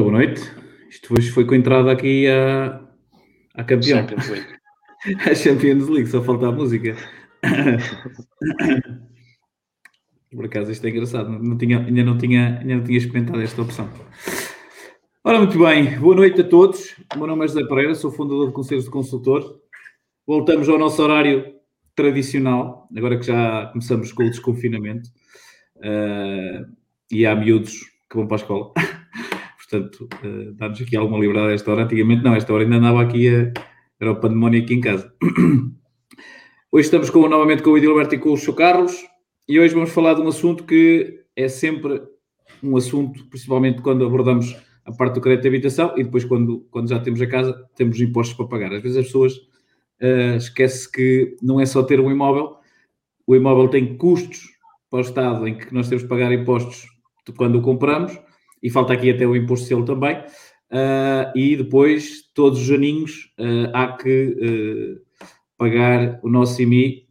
Boa noite. Isto hoje foi com a entrada aqui a, a campeão. Champions League. a Champions League, só falta a música. Por acaso isto é engraçado, não tinha, ainda, não tinha, ainda não tinha experimentado esta opção. Ora, muito bem, boa noite a todos. O meu nome é José Pereira, sou fundador de Conselhos de Consultor. Voltamos ao nosso horário tradicional, agora que já começamos com o desconfinamento. Uh, e há miúdos que vão para a escola. Portanto, uh, dá-nos aqui alguma liberdade a esta hora. Antigamente não, esta hora ainda andava aqui, a, era o pandemónio aqui em casa. Hoje estamos com, novamente com o Edilberto e com o Sr. Carlos e hoje vamos falar de um assunto que é sempre um assunto, principalmente quando abordamos a parte do crédito de habitação e depois quando, quando já temos a casa, temos impostos para pagar. Às vezes as pessoas uh, esquecem que não é só ter um imóvel, o imóvel tem custos para o Estado em que nós temos que pagar impostos quando o compramos, e falta aqui até o imposto selo também, uh, e depois, todos os aninhos, uh, há que uh, pagar o nosso IMI.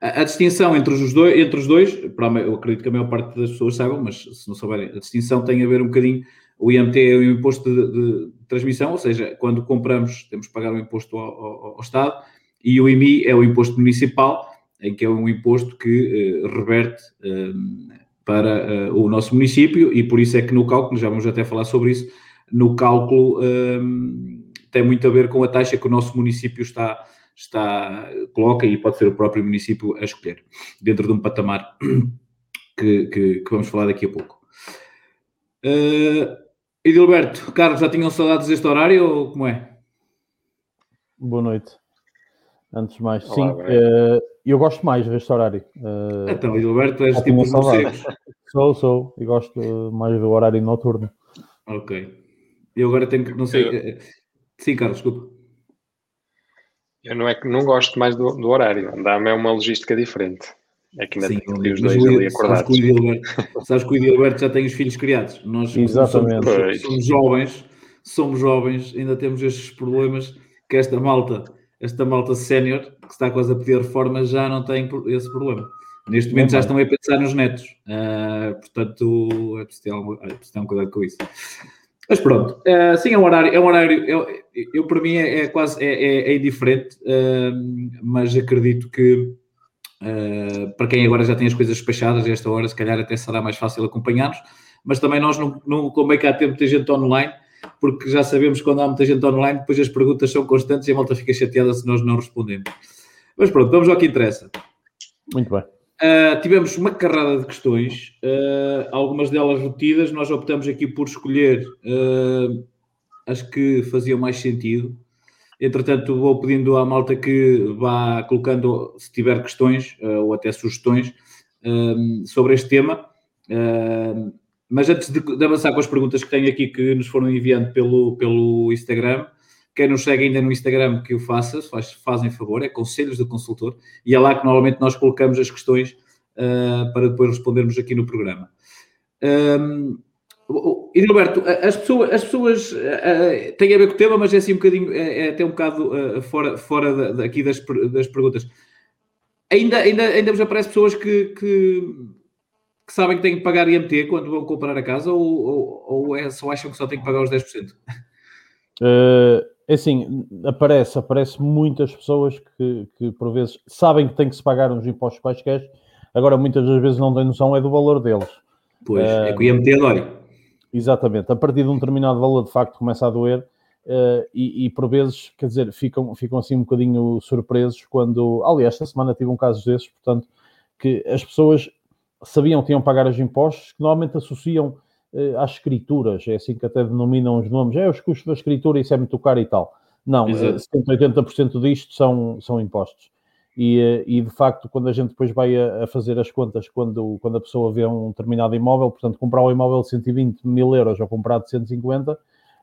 a, a, distinção entre os dois, entre os dois para, eu acredito que a maior parte das pessoas saibam, mas se não souberem, a distinção tem a ver um bocadinho, o IMT é o imposto de, de, de transmissão, ou seja, quando compramos temos que pagar o imposto ao, ao, ao Estado, e o IMI é o imposto municipal, em que é um imposto que uh, reverte uh, para uh, o nosso município e por isso é que no cálculo, já vamos até falar sobre isso, no cálculo tem muito a ver com a taxa que o nosso município está, está, coloca e pode ser o próprio município a escolher, dentro de um patamar que, que, que vamos falar daqui a pouco. Uh, Edilberto, Carlos, já tinham saudades deste horário ou como é? Boa noite. Antes de mais, Olá, sim, uh, eu gosto mais deste horário. Uh, então, Gilberto, és tipo morcegos. Sou, sou, e gosto mais do horário noturno. Ok. Eu agora tenho que, não sei... Eu... Eh, sim, Carlos, desculpa. Eu não é que não gosto mais do, do horário, dá-me uma logística diferente. É que ainda Sim, tenho os dois ali acordados. Sabes que, o Edilberto, sabes que o Edilberto já tem os filhos criados. Nós Exatamente. Somos, somos jovens, somos jovens, ainda temos estes problemas que esta malta esta malta sénior, que está quase a pedir reforma, já não tem esse problema. Neste momento já estão a pensar nos netos. Uh, portanto, é preciso, ter um, é preciso ter um cuidado com isso. Mas pronto, uh, sim, é um horário, é um horário eu, eu para mim é, é quase é, é, é indiferente, uh, mas acredito que para quem agora já tem as coisas despachadas, esta hora, se calhar até será mais fácil acompanhar-nos, mas também nós não, não como é que há tempo de gente online, porque já sabemos que quando há muita gente online, depois as perguntas são constantes e a malta fica chateada se nós não respondemos. Mas pronto, vamos ao que interessa. Muito bem. Uh, tivemos uma carrada de questões, uh, algumas delas repetidas. Nós optamos aqui por escolher uh, as que faziam mais sentido. Entretanto, vou pedindo à malta que vá colocando, se tiver questões ou até sugestões sobre este tema. Mas antes de, de, avançar com as perguntas que tenho aqui que nos foram enviando pelo, pelo Instagram, quem nos segue ainda no Instagram que o faça, faz, fazem favor, é Conselhos do Consultor, e é lá que normalmente nós colocamos as questões uh, para depois respondermos aqui no programa. Um, Roberto, as pessoas, as pessoas uh, têm a ver com o tema, mas é assim um bocadinho, é, é até um bocado uh, fora, fora da, aqui das, das perguntas. Ainda, ainda, ainda vos aparece pessoas que, que que sabem que têm que pagar IMT quando vão comprar a casa ou, ou, ou é, só acham que só têm que pagar os 10%? Uh, é assim, aparece, aparece muitas pessoas que, que por vezes sabem que têm que se pagar uns impostos quaisquer, agora muitas das vezes não têm noção é do valor deles. Pois, uh, é que o IMT dói. Exatamente, a partir de um determinado valor de facto começa a doer uh, e, e, por vezes, quer dizer, ficam, ficam assim um bocadinho surpresos quando, aliás, esta semana tive um caso desses, portanto, que as pessoas sabiam que tinham que pagar os impostos, que normalmente associam eh, às escrituras, é assim que até denominam os nomes, é os custos da escritura, isso é muito caro e tal. Não, Exato. 180% disto são, são impostos. E, eh, e, de facto, quando a gente depois vai a, a, fazer as contas, quando, quando a pessoa vê um determinado imóvel, portanto, comprar um imóvel de 120 mil euros ou comprar de 150,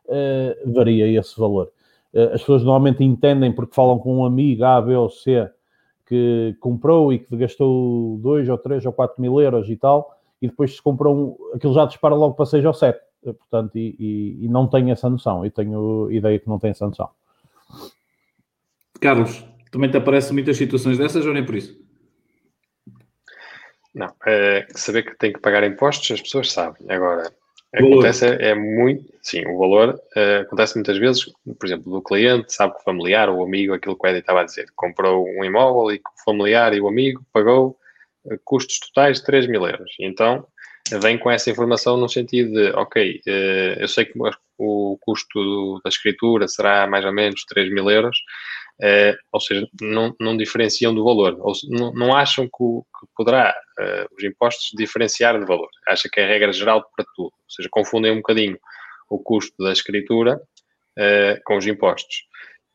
eh, varia esse valor. Eh, as pessoas normalmente entendem porque falam com um amigo A, B ou C que comprou e que gastou 2 ou 3 ou 4 mil euros e tal, e depois se comprou um, aquilo já dispara logo para 6 ou 7. Portanto, e, e, e não tem essa noção. Eu tenho ideia que não tem essa noção. Carlos, também te aparecem muitas situações dessas ou nem por isso? Não, é, saber que tem que pagar impostos, as pessoas sabem. Agora, Acontece é, é muito, sim, o valor uh, acontece muitas vezes, por exemplo, do cliente, sabe que o familiar ou o amigo, aquilo que o Eddie estava a dizer, comprou um imóvel e que o familiar e o amigo pagou uh, custos totais de 3 mil euros. Então, vem com essa informação no sentido de, ok, uh, eu sei que o custo da escritura será mais ou menos 3 mil euros, Uh, ou seja, não, não, diferenciam do valor, ou não, não acham que, o, que poderá uh, os impostos diferenciar de valor. Acha que é regra geral para tudo, ou seja, confundem um bocadinho o custo da escritura uh, com os impostos.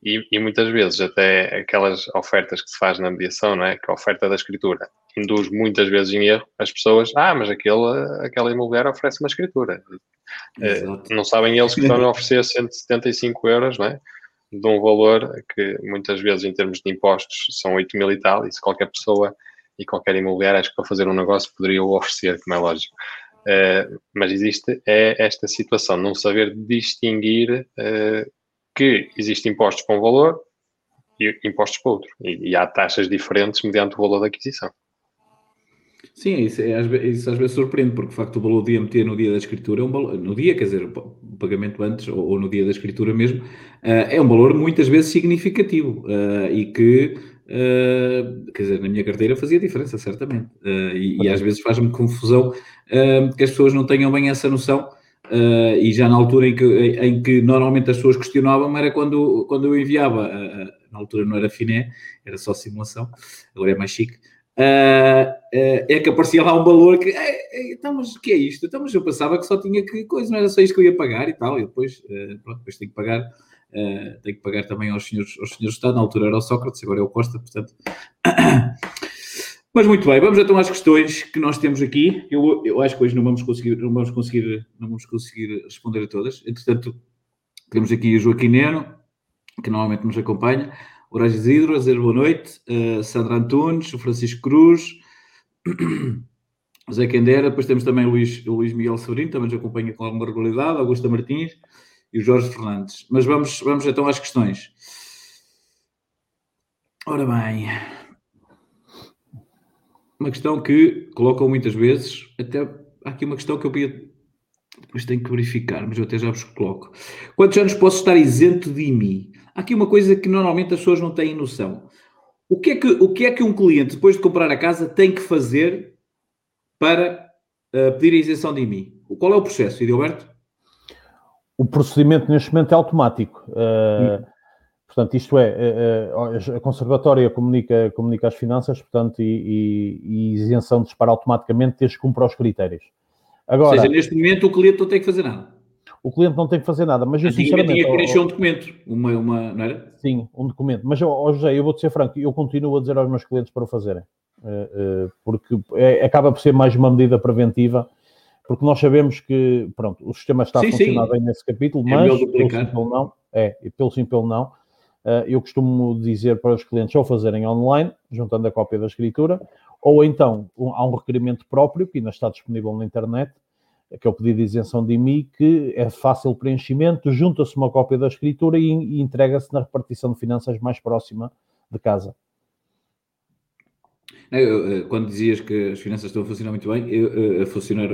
E, e, muitas vezes até aquelas ofertas que se faz na mediação, não é? Que a oferta da escritura induz muitas vezes em erro as pessoas, ah, mas aquele, aquela imobiliária oferece uma escritura. não sabem eles que estão a oferecer 175 euros, não é? De um valor que muitas vezes em termos de impostos são 8 mil e tal, e se qualquer pessoa e qualquer imobiliário acho que para fazer um negócio poderia o oferecer, como é lógico. Uh, mas existe é esta situação, não saber distinguir uh, que existem impostos para um valor e impostos para outro. E, e há taxas diferentes mediante o valor da aquisição. Sim, isso, é, isso às vezes surpreende, porque de facto o valor de IMT no dia da escritura é um valor, no dia, quer dizer, o pagamento antes ou, ou no dia da escritura mesmo, uh, é um valor muitas vezes significativo uh, e que, uh, quer dizer, na minha carteira fazia diferença, certamente. E, e, às vezes faz-me confusão que as pessoas não tenham bem essa noção. e já na altura em que, em que normalmente as pessoas questionavam era quando, quando eu enviava, na altura não era finé, era só simulação, agora é mais chique, Uh, uh, é que aparecia lá um valor que, é, então, mas o que é isto? Então, mas eu pensava que só tinha que coisa, não era só isto que eu ia pagar e tal, e depois, uh, pronto, depois tenho que pagar, tenho que pagar também aos senhores, aos senhores Estado, na altura era o Sócrates, agora é o Costa, portanto. Mas muito bem, vamos então às questões que nós temos aqui. Eu, eu acho que hoje não vamos conseguir, não vamos conseguir, não vamos conseguir responder a todas. Entretanto, temos aqui o Joaquim Neno, que normalmente nos acompanha. Horácio Isidro, a dizer boa noite, uh, Sandra Antunes, o Francisco Cruz, José Quendera, depois temos também o Luís, o Luís Miguel Severino, também nos acompanha com alguma regularidade, Augusta Martins e o Jorge Fernandes. Mas vamos, vamos então às questões. Ora bem, uma questão que colocam muitas vezes, até há aqui uma questão que eu podia, depois tenho que verificar, mas eu até já vos coloco. Quantos anos posso estar isento de IMI? Há aqui uma coisa que normalmente as pessoas não têm noção. O que é que, o que, é que um cliente, depois de comprar a casa, tem que fazer para uh, pedir a isenção de IMI? Qual é o processo, Edilberto? O procedimento neste momento é automático. Uh. Portanto, isto é, uh, a conservatória comunica, comunica as finanças, portanto, e, e, e isenção dispara automaticamente desde que cumpra os critérios. Agora, Ou seja, neste momento o cliente não tem que fazer nada o cliente não tem que fazer nada. Mas eu, sinceramente. Tinha que preencher um documento, uma, uma, não era? Sim, um documento. Mas, oh, José, eu vou-te ser franco, eu continuo a dizer aos meus clientes para o fazerem. Uh, uh, porque é, acaba por ser mais uma medida preventiva, porque nós sabemos que, pronto, o sistema está sim, a funcionar sim. bem nesse capítulo, é mas, pelo sim, pelo não, é, pelo sim, pelo não, uh, eu costumo dizer para os clientes ou fazerem online, juntando a cópia da escritura, ou então há um requerimento próprio, que ainda está disponível na internet, que é o pedido de isenção de IMI, que é fácil preenchimento, junta-se uma cópia da escritura e, e entrega-se na repartição de finanças mais próxima de casa. Eh, quando dizias que as finanças estão a funcionar muito bem, eu, a funcionar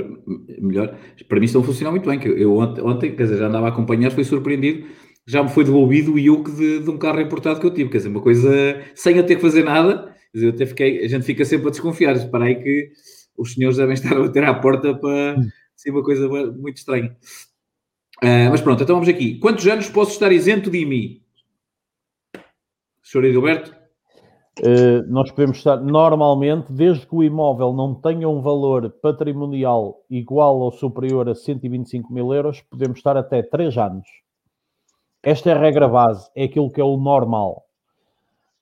melhor, para mim estão a funcionar muito bem. Que eu ontem, quer dizer, já andava a acompanhar, fui surpreendido, já me foi devolvido o IUC de, de, um carro importado que eu tive, quer dizer, uma coisa sem eu ter que fazer nada, eu até fiquei, a gente fica sempre a desconfiar, para aí que os senhores devem estar a bater à porta para Sim, uma coisa muito estranha. Uh, mas pronto, então vamos aqui. Quantos anos posso estar isento de IMI? Senhor Edilberto? Uh, nós podemos estar normalmente, desde que o imóvel não tenha um valor patrimonial igual ou superior a 125 mil euros, podemos estar até 3 anos. Esta é a regra base, é aquilo que é o normal.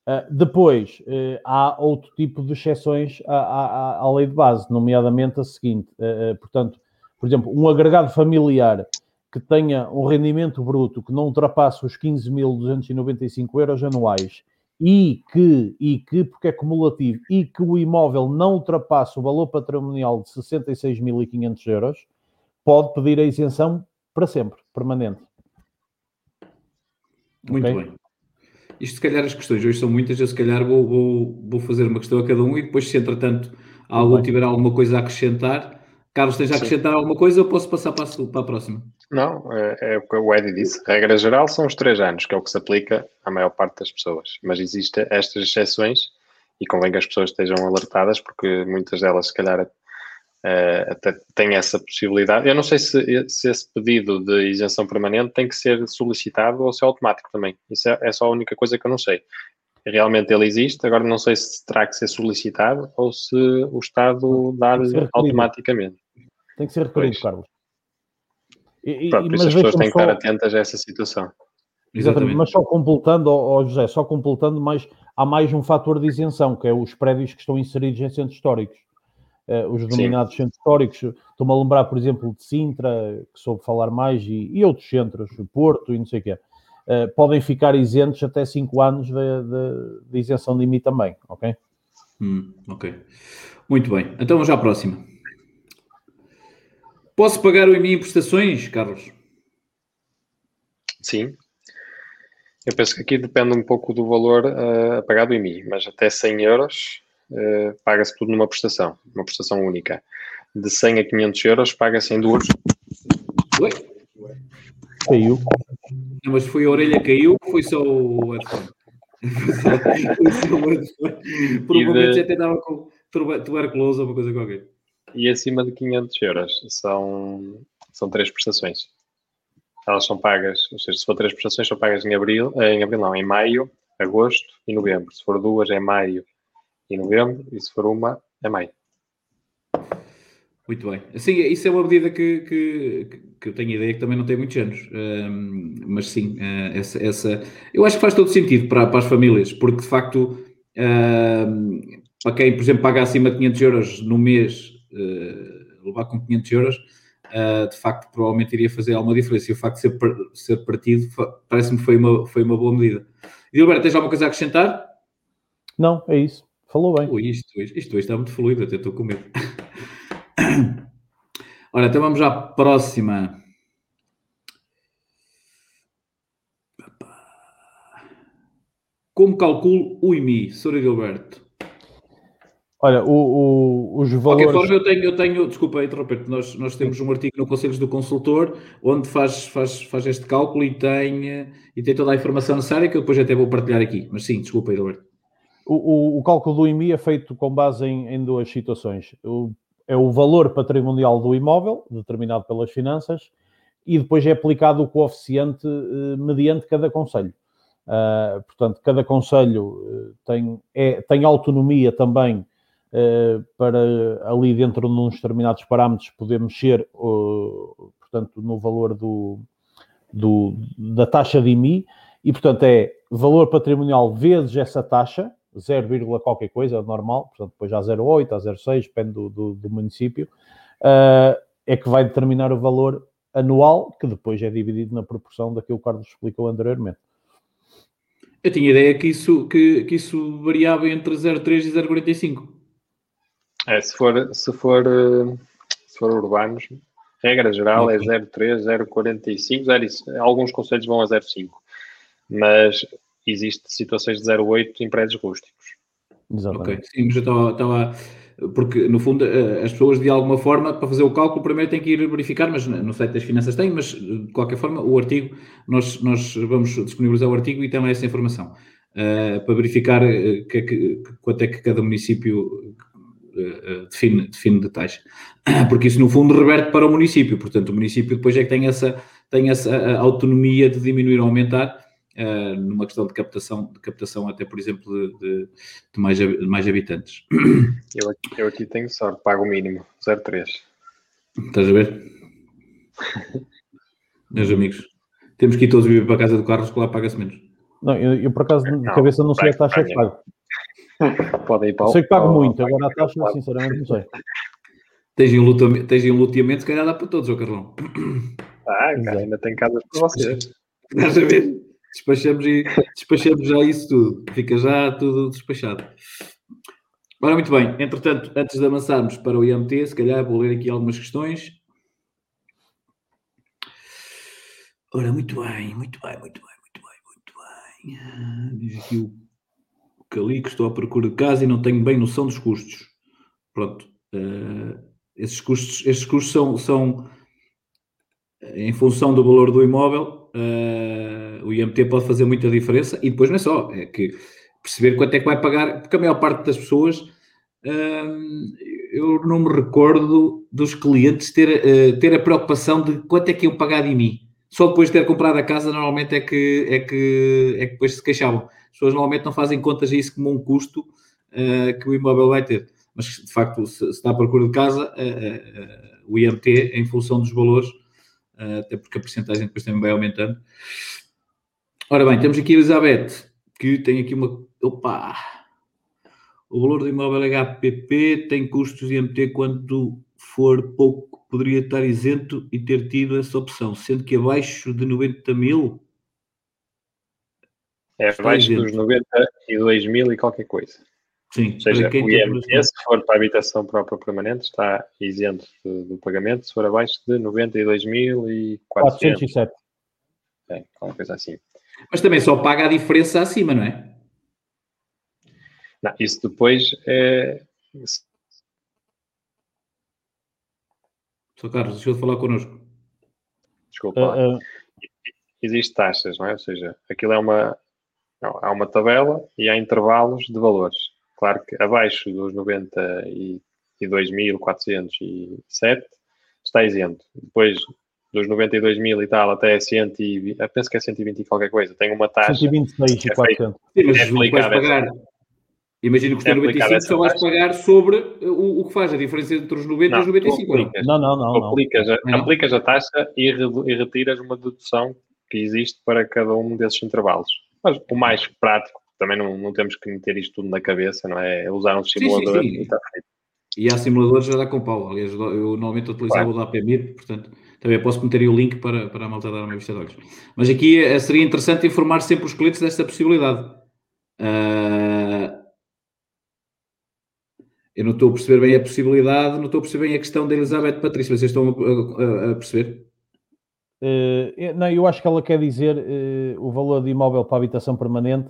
Uh, depois, uh, há outro tipo de exceções à, à, à, lei de base, nomeadamente a seguinte: portanto, por exemplo, um agregado familiar que tenha um rendimento bruto que não ultrapasse os 15.295 euros anuais e que, e que, porque é cumulativo, e que o imóvel não ultrapasse o valor patrimonial de 66.500 euros, pode pedir a isenção para sempre, permanente. Muito okay? bem. Isto, se calhar, as questões hoje são muitas, eu se calhar vou, vou, vou fazer uma questão a cada um e depois, se entretanto algum tiver alguma coisa a acrescentar, Carlos, tens a acrescentar Sim. alguma coisa ou posso passar para a, para a próxima? Não, é, é, o que o Eddie disse. A regra geral são os três anos, que é o que se aplica à maior parte das pessoas. Mas existem estas exceções e convém que as pessoas estejam alertadas, porque muitas delas, se calhar, uh, até têm essa possibilidade. Eu não sei se, se, esse pedido de isenção permanente tem que ser solicitado ou se é automático também. Isso é, é só a única coisa que eu não sei realmente ele existe, agora não sei se terá que ser solicitado ou se o Estado dá automaticamente. Tem que ser requerido, Carlos. E, Pronto, por isso as pessoas têm que estar atentas a essa situação. Exatamente, mas só completando, oh, José, só completando, mas há mais um fator de isenção, que é os prédios que estão inseridos em centros históricos. Uh, os denominados Sim. centros históricos, estou-me a lembrar, por exemplo, de Sintra, que soube falar mais, e, e outros centros, Porto e não sei o quê. Uh, podem ficar isentos até 5 anos de, de, de, isenção de IMI também, ok? Hum, ok. Muito bem. Então vamos à próxima. Posso pagar o IMI em prestações, Carlos? Sim. Eu penso que aqui depende um pouco do valor uh, a pagar do IMI, mas até 100 euros uh, paga-se tudo numa prestação, uma prestação única. De 100 a 500 euros paga-se em duas. Oi? Caiu. Não, mas foi a orelha que caiu ou foi só o headphone? Provavelmente de... até estava com tuberculose ou uma coisa qualquer e acima de 500 euros são, são três prestações. Elas são pagas, ou seja, se for três prestações, são pagas em abril, eh, em abril não, em maio, agosto e novembro. Se for duas, é maio e novembro, e se for uma, é maio. Muito bem. Sim, isso é uma medida que, que, que eu tenho ideia que também não tem muitos anos. Um, mas sim, uh, essa, essa, eu acho que faz todo sentido para, para as famílias, porque de facto, um, para quem, por exemplo, paga acima de 500 euros no mês uh, levar com 500 euros, uh, de facto, provavelmente iria fazer alguma diferença. E o facto de ser, ser partido parece-me que foi uma, foi uma boa medida. Gilberto, tens alguma coisa a acrescentar? Não, é isso. Falou bem. Ui, isto, isto, isto está muito fluido, até estou com medo. Ora, então vamos à próxima. Como calculo o IMI, Sr. Gilberto? Olha, o, o, os valores. De qualquer forma, eu tenho, eu tenho desculpa interromper nós, nós temos um artigo no Conselhos do Consultor onde faz, faz, faz este cálculo e tem, e tem toda a informação necessária que eu depois até vou partilhar aqui. Mas sim, desculpa, Roberto. O, o, o, cálculo do IMI é feito com base em, em duas situações. O, é o valor patrimonial do imóvel, determinado pelas finanças, e depois é aplicado o coeficiente eh, mediante cada conselho. Uh, portanto, cada conselho eh, tem, é, tem autonomia também uh, para ali dentro de uns determinados parâmetros poder mexer, uh, portanto, no valor do, do, da taxa de IMI, e portanto é valor patrimonial vezes essa taxa, 0, qualquer coisa, normal, portanto depois há 0,8, há 0,6, depende do, do, do município, uh, é que vai determinar o valor anual, que depois é dividido na proporção daquilo que o Carlos explicou anteriormente. Eu tinha ideia que isso, que, que isso variava entre 0,3 e 0,45. É, se for, se for, eh, se for urbanos, regra geral é 0,3, 0,45, 0, alguns conselhos vão a 0,5, mas existe situações de 0,8 em prédios rústicos. Exatamente. Ok, sim, mas eu estava, porque no fundo eh, as pessoas de alguma forma, para fazer o cálculo, primeiro têm que ir verificar, mas no site das finanças tem, mas de qualquer forma o artigo, nós, nós vamos disponibilizar o artigo e também essa informação. Uh, para verificar uh, que, que, quanto é que cada município eh, define, define detalhes. Porque isso, no fundo, reverte para o município. Portanto, o município depois é que tem essa, tem essa autonomia de diminuir ou aumentar uh, numa questão de captação, de captação até, por exemplo, de, de, de mais, de mais habitantes. Eu aqui, eu aqui tenho sorte, pago o mínimo, 0,3. Estás a ver? Meus amigos, temos que ir todos viver para a casa do Carlos, que lá paga-se menos. Não, eu, eu, por acaso de cabeça não sei a taxa que pago. Podem ir para o. Sei que pago muito, agora a taxa, sinceramente, não sei. Tens luta, tens em luteamento, se calhar dá para todos, ó Carlão. Ah, cara, ainda tem casas para vocês. Estás a ver? Despachamos, e, despachamos já isso tudo. Fica já tudo despachado. Ora, muito bem. Entretanto, antes de avançarmos para o IMT, se calhar vou ler aqui algumas questões. Ora, muito bem, muito bem, muito bem, muito bem, muito bem. Ah, diz aqui o que ali que estou à procura de casa e não tenho bem noção dos custos. Pronto. Uh, Esses custos, esses custos são, são em função do valor do imóvel, uh, o IMT pode fazer muita diferença e depois não é só, é que perceber quanto é que vai pagar, porque a maior parte das pessoas, uh, eu não me recordo dos clientes ter, uh, ter a preocupação de quanto é que iam pagar de mim. Só depois de ter comprado a casa, normalmente é que, é que, é que depois se queixavam. As pessoas normalmente não fazem contas a isso como um custo que o imóvel vai ter. Mas, de facto, se, se está à procura de casa, o IMT, em função dos valores, até porque a porcentagem depois também vai aumentando. Ora bem, temos aqui a Elizabeth, que tem aqui uma. Opa! O valor do imóvel HPP tem custos IMT quando for pouco, poderia estar isento e ter tido essa opção, sendo que abaixo de 90 mil. É abaixo dos 92 mil e qualquer coisa. Sim, Ou seja, o IMT, se for para a habitação própria permanente, está isento do pagamento, se for abaixo de 92.407. É, uma coisa assim. Mas também só paga a diferença acima, não é? Não, isso depois é. Sr. Carlos, deixou de falar connosco. Desculpa. Uh, uh... Existem taxas, não é? Ou seja, aquilo é uma. Há uma tabela e há intervalos de valores Claro que abaixo dos 92.407 está isento. Depois dos 92 mil e tal até 100 e, penso que é 120 e qualquer coisa, tem uma taxa 126 e 400. É Sim, mas é pagar. Imagino que os é 95 só vais pagar sobre o, o, que faz a diferença entre os 90 não, e os 95. Aplicas, não, não, não. Aplicas, não. A, aplicas a taxa e, e retiras uma dedução que existe para cada um desses intervalos. Mas o mais prático também não, não temos que meter isto tudo na cabeça, não é? é usar um simulador sim, sim, sim. e está feito. E há simuladores já dá com pau. Aliás, eu normalmente utilizava claro. o da APMIR, portanto, também posso meter aí o link para, para a malta dar uma vista de olhos. Mas aqui eh, seria interessante informar sempre os clientes desta possibilidade. Uh, eu não estou a perceber bem a possibilidade, não estou a perceber bem a questão da Elizabeth Patrícia. Vocês estão a, a, a perceber? Uh, não, eu acho que ela quer dizer uh, o valor de imóvel para habitação permanente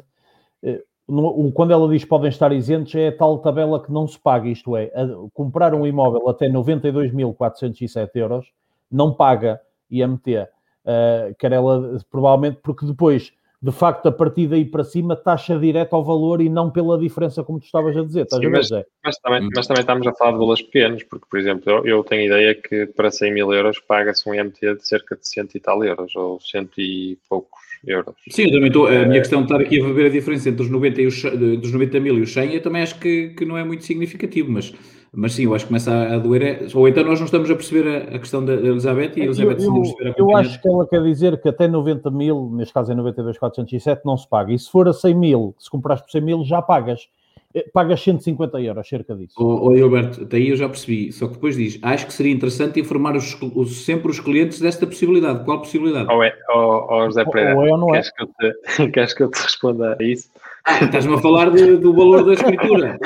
quando ela diz podem estar isentos, é a tal tabela que não se paga, isto é, comprar um imóvel até 92.407 euros não paga IMT, uh, eh, quer ela provavelmente, porque depois de facto, a partir daí para cima, taxa direta ao valor e não pela diferença, como tu estavas a dizer. Sim, a mas, mas, também, mas também estamos a falar de valores pequenos, porque, por exemplo, eu, eu tenho ideia que para 100 mil euros paga-se um IMT de cerca de 100 e tal euros, ou 100 e poucos euros. Sim, eu também estou, a minha é... questão de estar aqui a ver a diferença entre os 90, e os, dos 90 mil e os 100, eu também acho que, que não é muito significativo, mas mas sim, eu acho que começa a, doer. É, ou então nós não estamos a perceber a, a questão da Elizabeth e a Elizabeth eu, eu, perceber a Eu acho que ela quer dizer que até 90 mil, neste caso é 92,407, não se paga. E se for a 100 mil, se comprares por 100 mil, já pagas. Eh, pagas 150 euros, cerca disso. O, o Gilberto, até aí eu já percebi. Só que depois diz: acho que seria interessante informar os, os, sempre os clientes desta possibilidade. Qual possibilidade? Ou é, ou, ou José Pereira, ou é ou não é? Queres, que eu te, queres que eu te responda a isso? Estás-me a falar de, do valor da escritura.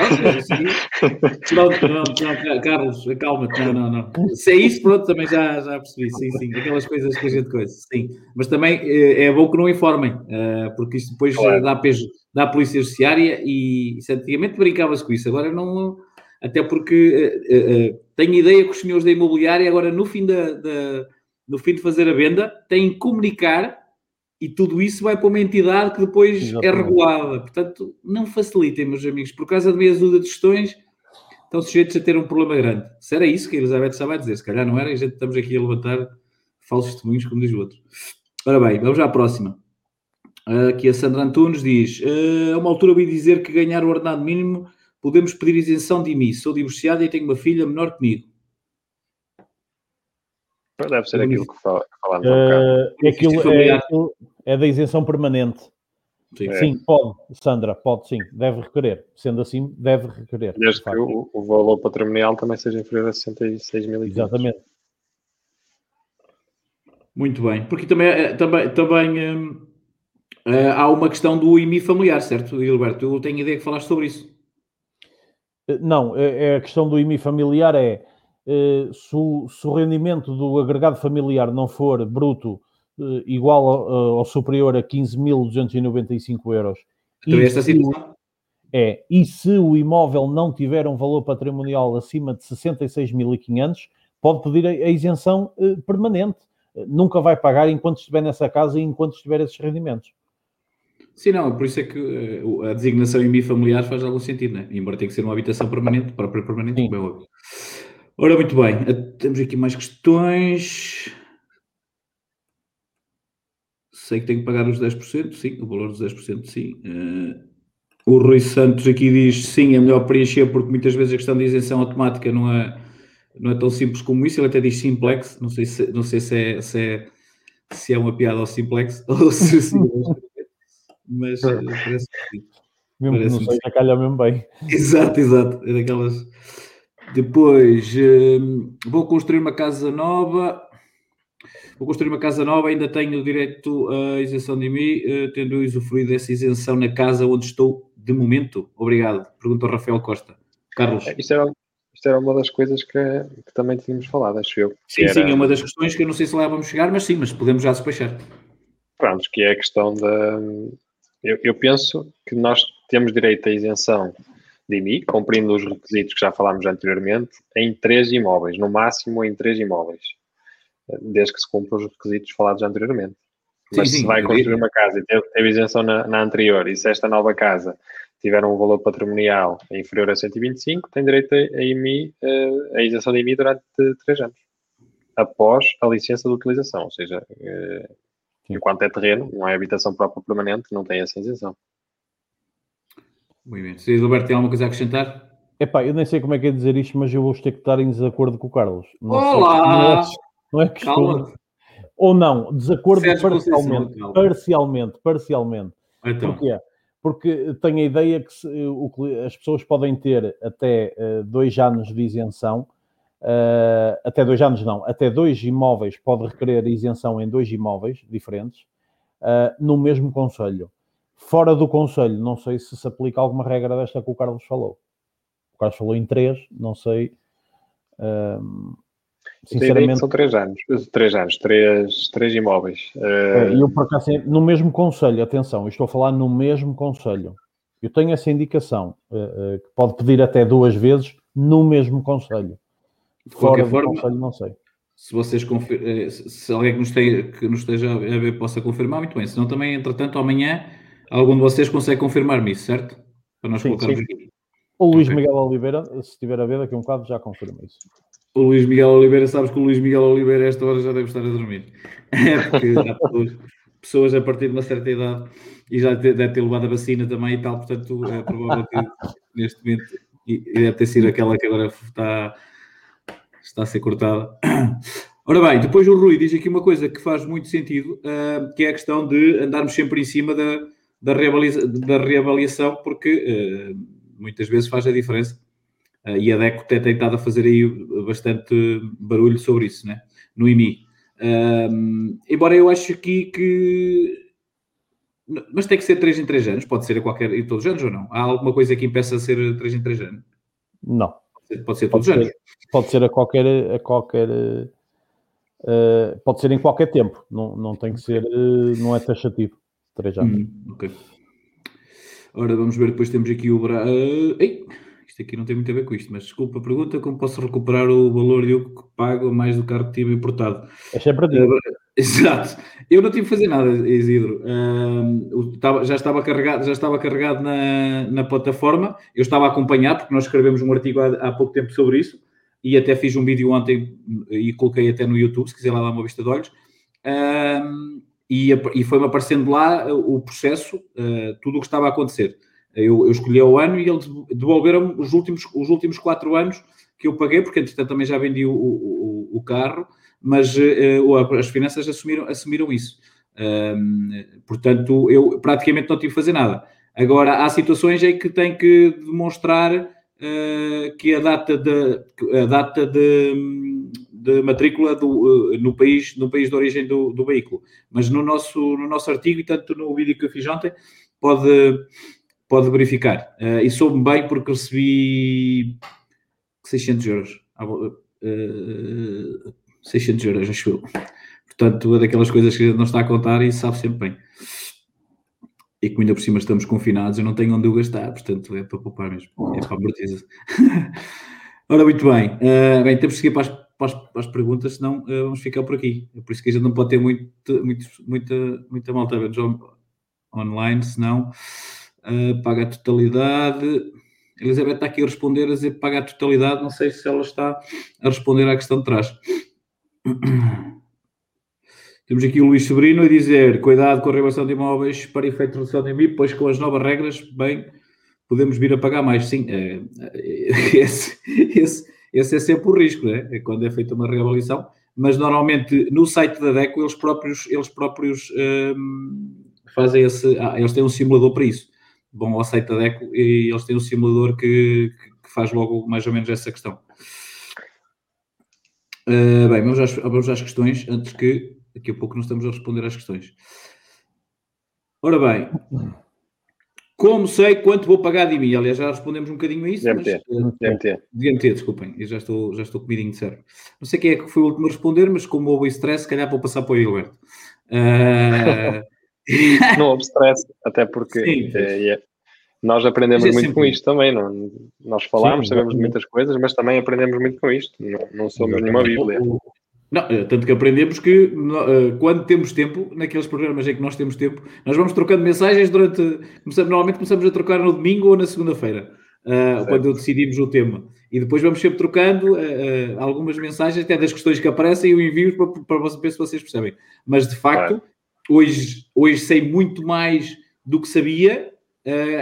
Pronto, não, não, Carlos, calma-te. Não, não, não. Se é isso, pronto, também já, já percebi. Sim, sim. Aquelas coisas que a gente coisa. Sim. Mas também é, é bom que não informem, eh, porque isto depois claro. dá peso da Polícia Judiciária e, e antigamente brincava-se com isso. Agora não. Até porque tenho ideia que os senhores da imobiliária, agora no fim, da, da, no fim de fazer a venda, têm que comunicar e tudo isso vai para uma entidade que depois é Exatamente. é regulada. Portanto, não facilitem, meus amigos, por causa de meia dúzia de gestões, estão sujeitos a ter um problema grande. Se era isso que a Elizabeth estava a dizer, se calhar não era, e a gente estamos aqui a levantar falsos testemunhos, como diz o outro. Ora bem, vamos à próxima. Aqui a Sandra Antunes diz: uh, a uma altura ouvi dizer que ganhar o ordenado mínimo podemos pedir isenção de IMI. Sou divorciada e tenho uma filha menor comigo. Deve ser aquilo que, falámos uh, um aquilo é, é, da isenção permanente. Sim. sim. pode, Sandra, pode sim, deve requerer. Sendo assim, deve requerer. Desde que o, o, valor patrimonial também seja inferior a 66 mil. Exatamente. Muito bem, porque também, eh, também, também hum, Uh, há uma questão do IMI familiar, certo, Gilberto? Eu tenho ideia que falaste sobre isso. Eh, não, é, é, a questão do IMI familiar é se, o, se, o, rendimento do agregado familiar não for bruto uh, igual ou superior a 15.295 euros. Então, esta situação? é, e se o imóvel não tiver um valor patrimonial acima de 66.500, pode pedir a, isenção permanente. nunca vai pagar enquanto estiver nessa casa e enquanto estiver esses rendimentos. Sim, não, por isso é que a designação em mim familiar faz algum sentido, né? Embora tenha que ser uma habitação permanente, própria permanente, Sim. bem óbvio. Ora, muito bem, temos aqui mais questões. Sei que tenho que pagar os 10%, sim, o valor dos 10%, sim. Uh, o Rui Santos aqui diz sim, é melhor preencher porque muitas vezes a questão de isenção automática não é, não é tão simples como isso. Ele até diz simplex, não sei se, não sei se, é, se, é, se é uma piada ao simplex ou se sim, mas parece que sim. Mesmo que não seja, calha mesmo bem. Exato, exato. É daquelas. Depois, uh, vou construir uma casa nova vou construir uma casa nova, ainda tenho direito à isenção de mim, eh, tendo usufruído dessa isenção na casa onde estou de momento? Obrigado. Pergunta o Rafael Costa. Carlos. É, isto era, isto era uma das coisas que, que também tínhamos falado, acho eu. Sim, era... sim, é uma das questões que eu não sei se lá vamos chegar, mas sim, mas podemos já despachar. Pronto, que é a questão da. Eu, eu penso que nós temos direito à isenção de IMI, cumprindo os requisitos que já falámos anteriormente, em três imóveis, no máximo em três imóveis desde que se cumpram os requisitos falados anteriormente. Mas sim, se vai construir uma casa e teve, teve isenção na, na, anterior, e se esta nova casa tiver um valor patrimonial inferior a 125, tem direito a, a, IMI, a isenção de IMI durante 3 anos, após a licença de utilização, ou seja, eh, enquanto é terreno, não é habitação própria permanente, não tem essa isenção. Muito bem. Se Roberto tem alguma coisa a acrescentar? Epá, eu nem sei como é que é dizer isto, mas eu vou ter que estar em desacordo com o Carlos. Não Olá! Sei, não é questão. Ou não, desacordo parcialmente, parcialmente, parcialmente. Então. Porquê? Porque tenho a ideia que se, o, as pessoas podem ter até uh, dois anos de isenção, uh, até dois anos não, até dois imóveis pode requerer isenção em dois imóveis diferentes, uh, no mesmo conselho. Fora do conselho, não sei se se aplica alguma regra desta que o Carlos falou. O Carlos falou em três, não sei. Sinceramente. São três anos, três anos, três, três imóveis. É, e eu, por acaso, no mesmo conselho, atenção, eu estou a falar no mesmo conselho. Eu tenho essa indicação, uh, uh, que pode pedir até duas vezes no mesmo conselho. De qualquer forma, conselho, não sei. Se vocês confir... Eh, se alguém que nos, esteja, que nos esteja a ver possa confirmar, muito bem. Se não, também, entretanto, amanhã algum de vocês consegue confirmar-me isso, certo? Para nós sim, colocarmos sim. aqui. O Luís okay. Miguel Oliveira, se estiver a ver daqui a um bocado, já confirma isso o Luís Miguel Oliveira, sabes que o Luís Miguel Oliveira, a esta hora, já deve estar a dormir. É porque há pessoas, pessoas, a partir de uma certa idade e já deve ter levado a vacina também e tal, portanto, é provável que neste momento, e deve ter sido aquela que agora está, está a ser cortada. Ora bem, depois o Rui diz aqui uma coisa que faz muito sentido, uh, que é a questão de andarmos sempre em cima da, da, reavaliação, da reavaliação, porque uh, muitas vezes faz a diferença Uh, e a DECO tem tentado fazer aí bastante barulho sobre isso, né? no IMI. Um, embora eu acho aqui que. Mas tem que ser 3 em 3 anos, pode ser a qualquer. e todos os anos ou não? Há alguma coisa que impeça a ser 3 em 3 anos? Não. Pode ser, pode ser todos os anos. Pode ser a qualquer. A qualquer uh, pode ser em qualquer tempo, não, não tem que ser. Uh, não é taxativo. 3 anos. Hum, ok. Ora, vamos ver, depois temos aqui o. Bra... Uh, ei! isto aqui não tem muito a ver com isto, mas desculpa a pergunta, como posso recuperar o valor de eu que pago mais do carro que tive importado? É sempre uh, Exato. Eu não tive que fazer nada, Isidro. Uh, já estava carregado, já estava carregado na, na plataforma, eu estava a acompanhar, porque nós escrevemos um artigo há, há pouco tempo sobre isso, e até fiz um vídeo ontem e coloquei até no YouTube, se quiser lá dar uma vista de olhos. E, e foi-me aparecendo lá o processo, uh, tudo o que estava a acontecer. Eu, eu escolhi o ano e eles devolveram os últimos, os últimos quatro anos que eu paguei, porque entretanto também já vendi o, o, o carro, mas uh, as finanças assumiram, assumiram isso. Portanto, eu praticamente não tive que fazer nada. Agora, há situações em que tem que demonstrar que a data de, a data de, de matrícula do, uh, no, país, no país de origem do, do, veículo. Mas no nosso, no nosso artigo, e tanto no vídeo que eu fiz ontem, pode, pode verificar. Uh, e soube bem porque recebi 600 euros. Uh, 600 euros, acho eu. Portanto, é daquelas coisas que não está a contar e sabe sempre bem. e como ainda por cima estamos confinados, eu não tenho onde gastar, portanto é para poupar mesmo, é para a. Ora, muito bem, uh, bem, temos que seguir para as, para as, para as perguntas, senão uh, vamos ficar por aqui. É por isso que a gente não pode ter muito, muito, muita, muita malta on, online, senão uh, paga a totalidade. Elizabeth está aqui a responder, a dizer paga a totalidade, não sei se ela está a responder à questão de trás. Temos aqui o Luís Sobrino a dizer: cuidado com a revação de imóveis para efeito de redução de MIP, pois com as novas regras, bem, podemos vir a pagar mais. Sim, é, é, esse, esse, esse, é sempre o risco, né? é quando é feita uma reavaliação. Mas normalmente no site da DECO eles próprios, eles próprios hum, fazem esse. Ah, eles têm um simulador para isso. Vão ao site da DECO e eles têm um simulador que, que faz logo mais ou menos essa questão. Uh, bem, vamos às, vamos às questões antes que Daqui a pouco não estamos a responder às questões. Ora bem, como sei quanto vou pagar de mim? Aliás, já respondemos um bocadinho a isso. DMT. Mas, DMT. DMT, desculpem, eu já estou, já estou comidinho de cérebro. Não sei quem é que foi o último a responder, mas como houve stress, se calhar vou passar para o Gilberto. Uh... não houve stress, até porque Sim, é, é, nós aprendemos é muito com isto também. Não, nós falamos, Sim, sabemos muitas coisas, mas também aprendemos muito com isto. Não, não somos nenhuma Bíblia. O, não, eh, tanto que aprendemos que uh, quando temos tempo, naqueles programas em que nós temos tempo, nós vamos trocando mensagens durante. Começamos, normalmente começamos a trocar no domingo ou na segunda-feira, uh, quando decidimos o tema. E depois vamos sempre trocando uh, algumas mensagens, até das questões que aparecem, eu envio para, para ver se vocês percebem. Mas de facto, hoje, hoje sei muito mais do que sabia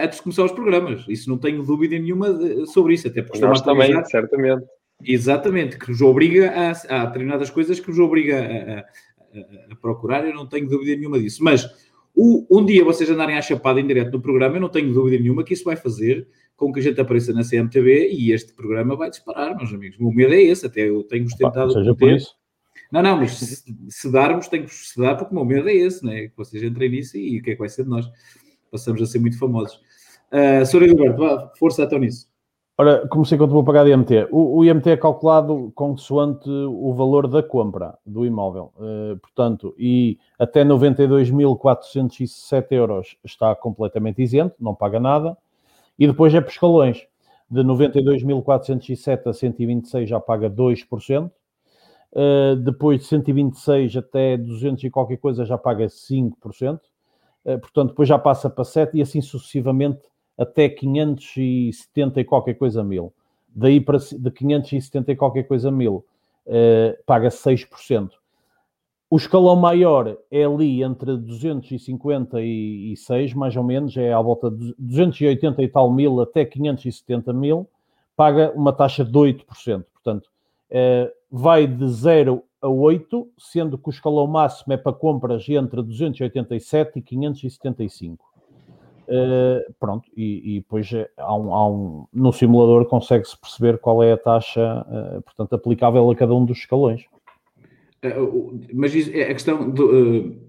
antes de começar os programas. Isso não tenho dúvida nenhuma sobre isso, até porque nós também, certamente. Exatamente, que nos obriga a, a determinadas coisas que nos obriga a, a, a, procurar, eu não tenho dúvida nenhuma disso. Mas o, um dia vocês andarem à chapada em direto no programa, eu não tenho dúvida nenhuma que isso vai fazer com que a gente apareça na CMTV e este programa vai disparar, meus amigos. O meu medo é esse, até eu tenho tentado. Seja por isso. Não, não, mas se, se darmos, tenho que se dar, porque o meu medo é esse, né? que vocês entrem nisso e o que é que vai ser de nós? Passamos a ser muito famosos. Uh, Sr. Eduardo, força então nisso. Ora, comecei quanto vou pagar de IMT. O, o, IMT é calculado consoante o valor da compra do imóvel. Uh, portanto, e até 92.407 euros está completamente isento, não paga nada. E depois é por escalões. De 92.407 a 126 já paga 2%. Uh, eh, depois de 126 até 200 e qualquer coisa já paga 5%. Uh, eh, portanto, depois já passa para 7 e assim sucessivamente até 570 e qualquer coisa mil. Daí para de 570 e qualquer coisa mil, uh, paga 6%. O escalão maior é ali entre 256, mais ou menos, é à volta de 280 e tal mil até 570 mil, paga uma taxa de 8%. Portanto, uh, vai de 0 a 8, sendo que o escalão máximo é para compras entre 287 e 575. Uh, pronto, e, e depois há um, há um, no simulador consegue-se perceber qual é a taxa, uh, portanto, aplicável a cada um dos escalões. Uh, mas é a questão do,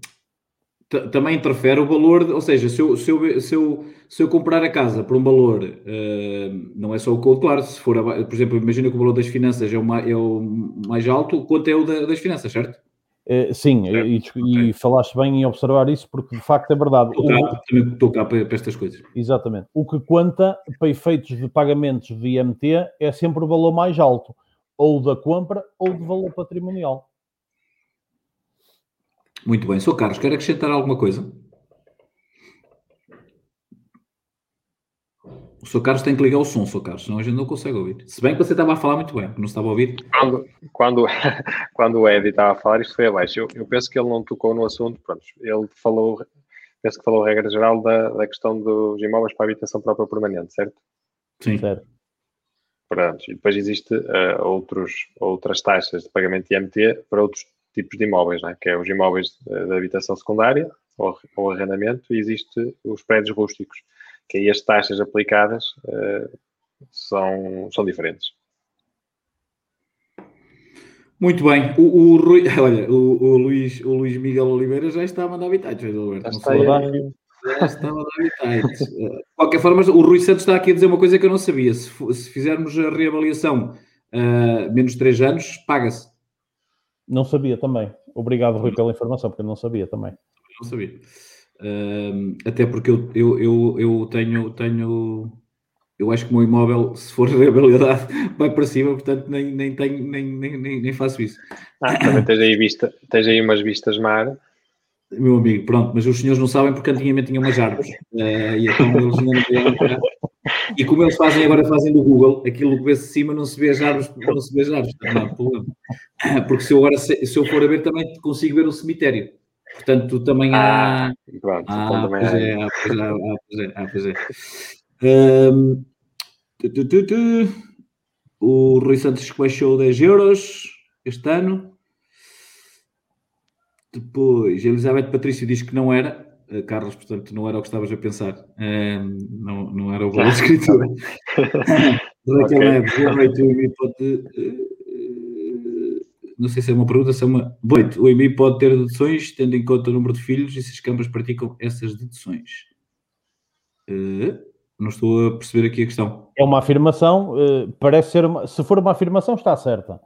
também interfere o valor, ou seja, se eu, se eu, se eu, se eu comprar a casa por um valor, não é só o que claro, se for, por exemplo, imagina que o valor das finanças é o mais, é o mais alto, quanto é o da, das finanças, certo? Eh, sim, é, e, okay. e, falaste bem em observar isso, porque de facto é verdade. Estou cá, para, estas coisas. Exatamente. O que conta para efeitos de pagamentos de IMT é sempre o valor mais alto, ou da compra ou do valor patrimonial. Muito bem. Sou Carlos, quer acrescentar alguma coisa? O Sr. Carlos tem que ligar o som, Sr. Carlos, senão a gente não consegue ouvir. Se bem que você estava a falar muito bem, não estava a ouvir. Quando, quando, quando o Ed estava a falar, isto foi abaixo. Eu, eu, penso que ele não tocou no assunto, pronto, ele falou, penso que falou a regra geral da, da questão dos imóveis para habitação própria permanente, certo? Sim. Certo. Pronto, e depois existe uh, outros, outras taxas de pagamento de IMT para outros tipos de imóveis, né? que é os imóveis de, de habitação secundária ou, ou arrendamento, e existe os prédios rústicos que aí as taxas aplicadas uh, são, são diferentes. Muito bem. O, o Rui, olha, o, o, Luís, o Luís Miguel Oliveira já está a mandar habitats, Já está, aí. já está a mandar habitats. De qualquer forma, o Rui Santos está aqui a dizer uma coisa que eu não sabia. Se, se fizermos a reavaliação uh, menos 3 anos, paga-se. Não sabia também. Obrigado, Rui, pela informação, porque eu não sabia também. Não sabia. Até porque eu, eu, eu, eu tenho, tenho eu acho que o meu imóvel, se for realidade, vai para cima, portanto nem, nem, tenho, nem, nem, nem, faço isso. Ah, também tens aí, vista, tens aí umas vistas mar. Meu amigo, pronto, mas os senhores não sabem porque antigamente tinham umas árvores. Uh, e então eles não vieram E como eles fazem agora, fazem do Google, aquilo que vê-se de cima não se vê as árvores, não se vê as árvores, não há problema. Porque se eu agora, se, se eu for a ver, também consigo ver o cemitério. Portanto, também há. Ah, pronto, ah, então também há. É, ah, pois é, ah, pois é, ah, pois é. Um, tu, tu, tu, o Rui Santos baixou 10 euros este ano. Depois, Elizabeth Patrício diz que não era. Uh, Carlos, portanto, não era o que estavas a pensar. Um, não, não era o valor de escritura. okay. pode, uh, não sei se é uma pergunta, se é uma. O EMI pode ter deduções, tendo em conta o número de filhos e se as câmaras praticam essas deduções. Uh, não estou a perceber aqui a questão. É uma afirmação, uh, parece ser uma, se for uma afirmação, está certa.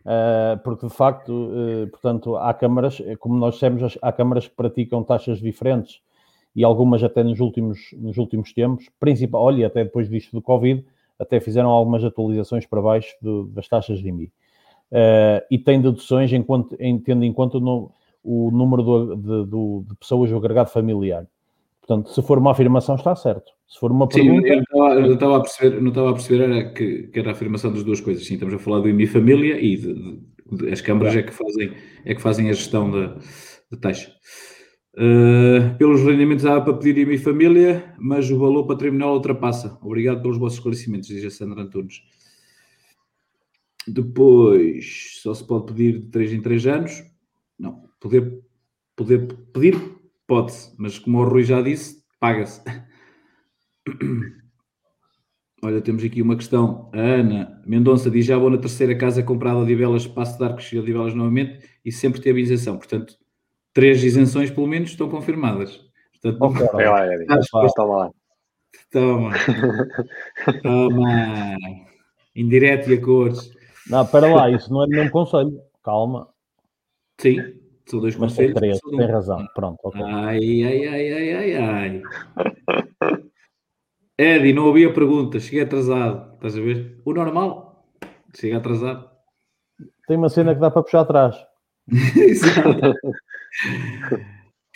Uh, porque de facto, portanto, há câmaras, como nós dissemos, há câmaras que praticam taxas diferentes e algumas até nos últimos, nos últimos tempos, principal, olha, até depois disto do Covid, até fizeram algumas atualizações para baixo das taxas de IMI. E tem deduções em, tendo em conta no, o número do, de, do, de pessoas do agregado familiar. Portanto, se for uma afirmação, está certo. Se for uma pergunta. Sim, eu não estava a perceber, não estava a perceber era que, que, era a afirmação das duas coisas. Sim, estamos a falar do IMI Família e de, de, as câmaras é. é. que fazem, é que fazem a gestão da, da taxa. Uh, pelos rendimentos há para pedir IMI Família, mas o valor patrimonial ultrapassa. Obrigado pelos vossos esclarecimentos, diz a Sandra Antunes. Depois, só se pode pedir de 3 em 3 anos. Não, poder, poder pedir, pode-se, mas como o Rui já disse, paga-se. Olha, temos aqui uma questão. A Ana Mendonça diz: já vou na terceira casa comprada a Odivelas, Passo de Arcos e Odivelas novamente e sempre teve isenção. Portanto, três isenções pelo menos estão confirmadas. Portanto, okay, não... vai lá, Eri. Toma lá. Toma. Toma. Indireto e a cores. Não, para lá, isso não é nenhum conselho. Calma. Sim, são dois Mas conselhos. Três, tem razão. Pronto, ok. Ai, ai, ai, ai, ai, ai. Eddie, não havia perguntas, cheguei atrasado. Estás a ver? O normal, chega atrasado. Tem uma cena que dá para puxar atrás. Exato.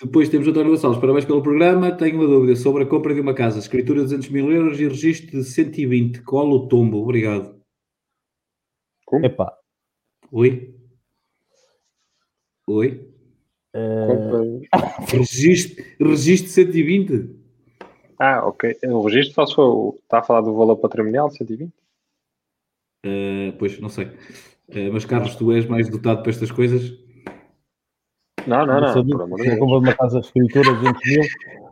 Depois temos o António Gonçalves. Parabéns pelo programa. Tenho uma dúvida sobre a compra de uma casa. Escritura de 200 mil euros e registro de 120. Qual o tombo? Obrigado. Como? Epá. Oi? Oi? Uh... registro, registro de 120? Ah, ok. O registro só se for, está a falar do valor patrimonial de 120? Uh, pois, não sei. Uh, mas Carlos, tu és mais dotado para estas coisas? Não, não, não. Por amor de Deus. compra de uma casa de escritura de 200 mil.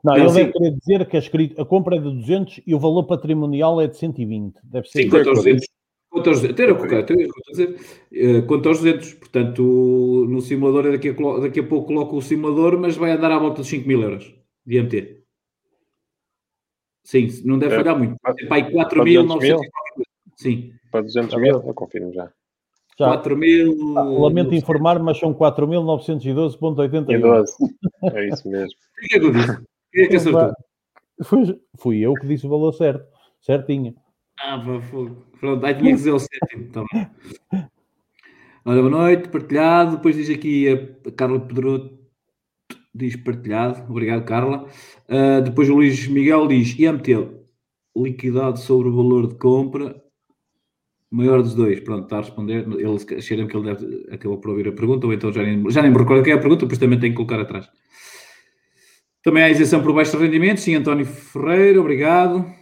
Não, não ele deve querer dizer que a, escritura, a, compra é de 200 e o valor patrimonial é de 120. Deve ser. Sim, quanto aos 200. Quanto aos 200, era correto, dizer, uh, quanto aos 200, portanto, no simulador, daqui a, daqui a pouco coloco o simulador, mas vai andar à volta dos 5 mil euros de MT. Sim, não deve é, falhar muito. É para 4 mil, Sim. Para 200 mil, eu confirmo já. já. 4 mil. Ah, lamento informar, mas são 4.912,81. É isso mesmo. O que é que eu disse? Quem é que acertou? Fui, fui eu que disse o valor certo. Certinho. Ah, fogo. Pronto, que dizer o sétimo. Tá boa noite, partilhado. Depois diz aqui a Carla Pedroto diz partilhado. Obrigado, Carla. Uh, depois o Luís Miguel diz IMT liquidado sobre o valor de compra maior dos dois. Pronto, está a responder. Ele cheira que ele deve, acabou por ouvir a pergunta, ou então já nem, já nem me recordo que é a pergunta, depois também tem que colocar atrás. Também há isenção por baixo rendimento. Sim, António Ferreira, obrigado.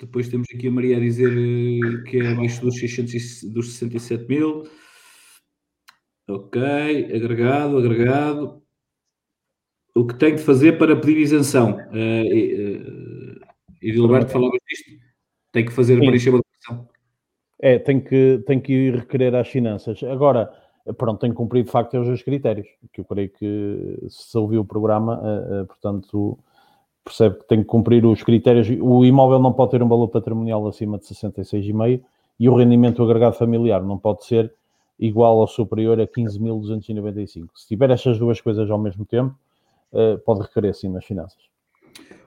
Depois temos aqui a Maria a dizer eh, que é abaixo dos, 600 dos 67 mil. Ok, agregado, agregado. O que tem de fazer para pedir isenção? Uh, uh, Edilberto, falavas disto? Tem que fazer uma enchimento de pressão. É, tem que, tem que ir requerer às finanças. Agora, pronto, tem que cumprir de facto os critérios, que eu creio que se ouviu o programa, uh, uh, portanto, percebe que tem que cumprir os critérios. O imóvel não pode ter um valor patrimonial acima de 66,5 e o rendimento agregado familiar não pode ser igual ou superior a 15.295. Se tiver estas duas coisas ao mesmo tempo, uh, pode requerer sim nas finanças.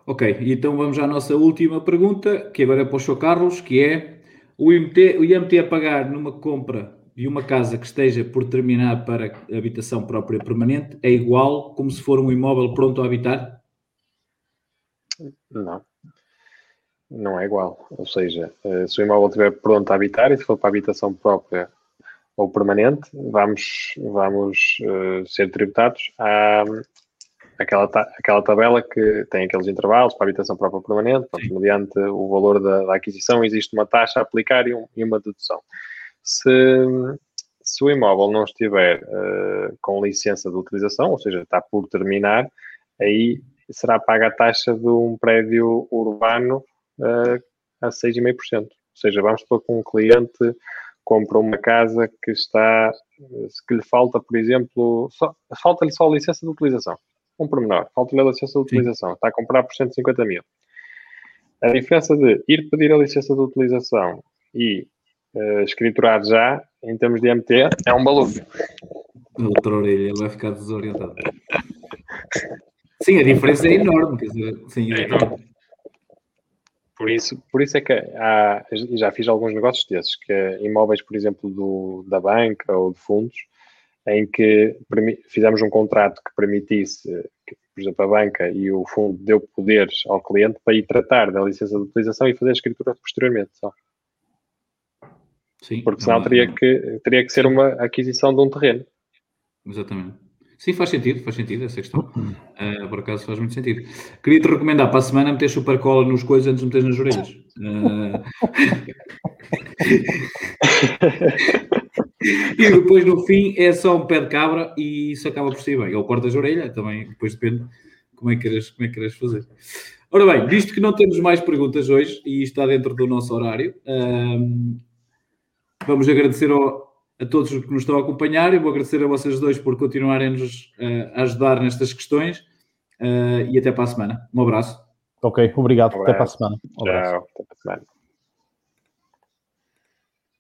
Ok, então vamos à nossa última pergunta, que agora é para o Sr. Carlos, que é o IMT, o IMT a pagar numa compra de uma casa que esteja por terminar para habitação própria permanente é igual como se for um imóvel pronto a habitar? Não. Não é igual. Ou seja, eh, se o imóvel estiver pronto a habitar e se for para habitação própria ou permanente, vamos, vamos uh, ser tributados à, àquela, àquela tabela que tem aqueles intervalos para habitação própria ou permanente, portanto, mediante o valor da, da, aquisição, existe uma taxa a aplicar e, um, e uma dedução. Se, se o imóvel não estiver uh, com licença de utilização, ou seja, está por terminar, aí será paga a taxa de um prédio urbano uh, a 6,5%. Ou seja, vamos supor que um cliente compra uma casa que está, que lhe falta, por exemplo, falta-lhe só a licença de utilização. Um pormenor, falta-lhe a licença de utilização. Sim. Está a comprar por 150 mil. A diferença de ir pedir a licença de utilização e uh, escriturar já, em termos de MT, é um balúrdio. Outra orelha, ele vai ficar desorientado. Sim, a diferença é enorme. Quer dizer, sim, é enorme. Por isso, por isso é que há, já fiz alguns negócios desses, que é imóveis, por exemplo, do, da banca ou de fundos, em que fizemos um contrato que permitisse, que, por exemplo, a banca e o fundo deu poderes ao cliente para ir tratar da licença de utilização e fazer a escritura posteriormente. Só. Sim, Porque senão teria, que, teria que ser uma aquisição de um terreno. Exatamente. Sim, faz sentido, faz sentido essa questão. Uh, por acaso faz muito sentido. Queria-te recomendar para a semana meter super cola nos coisas antes de meter nas orelhas. Uh... e depois no fim é só um pé de cabra e isso acaba por sair bem. Ou cortas a orelha, também depois depende como é que queres, como é que queres fazer. Ora bem, visto que não temos mais perguntas hoje e está dentro do nosso horário, uh, vamos agradecer ao, a todos que nos estão a acompanhar e vou agradecer a vocês dois por continuarem-nos uh, a ajudar nestas questões uh, e até para a semana. Um abraço. Ok, obrigado. Um até para a semana. Um Tchau, até para a semana.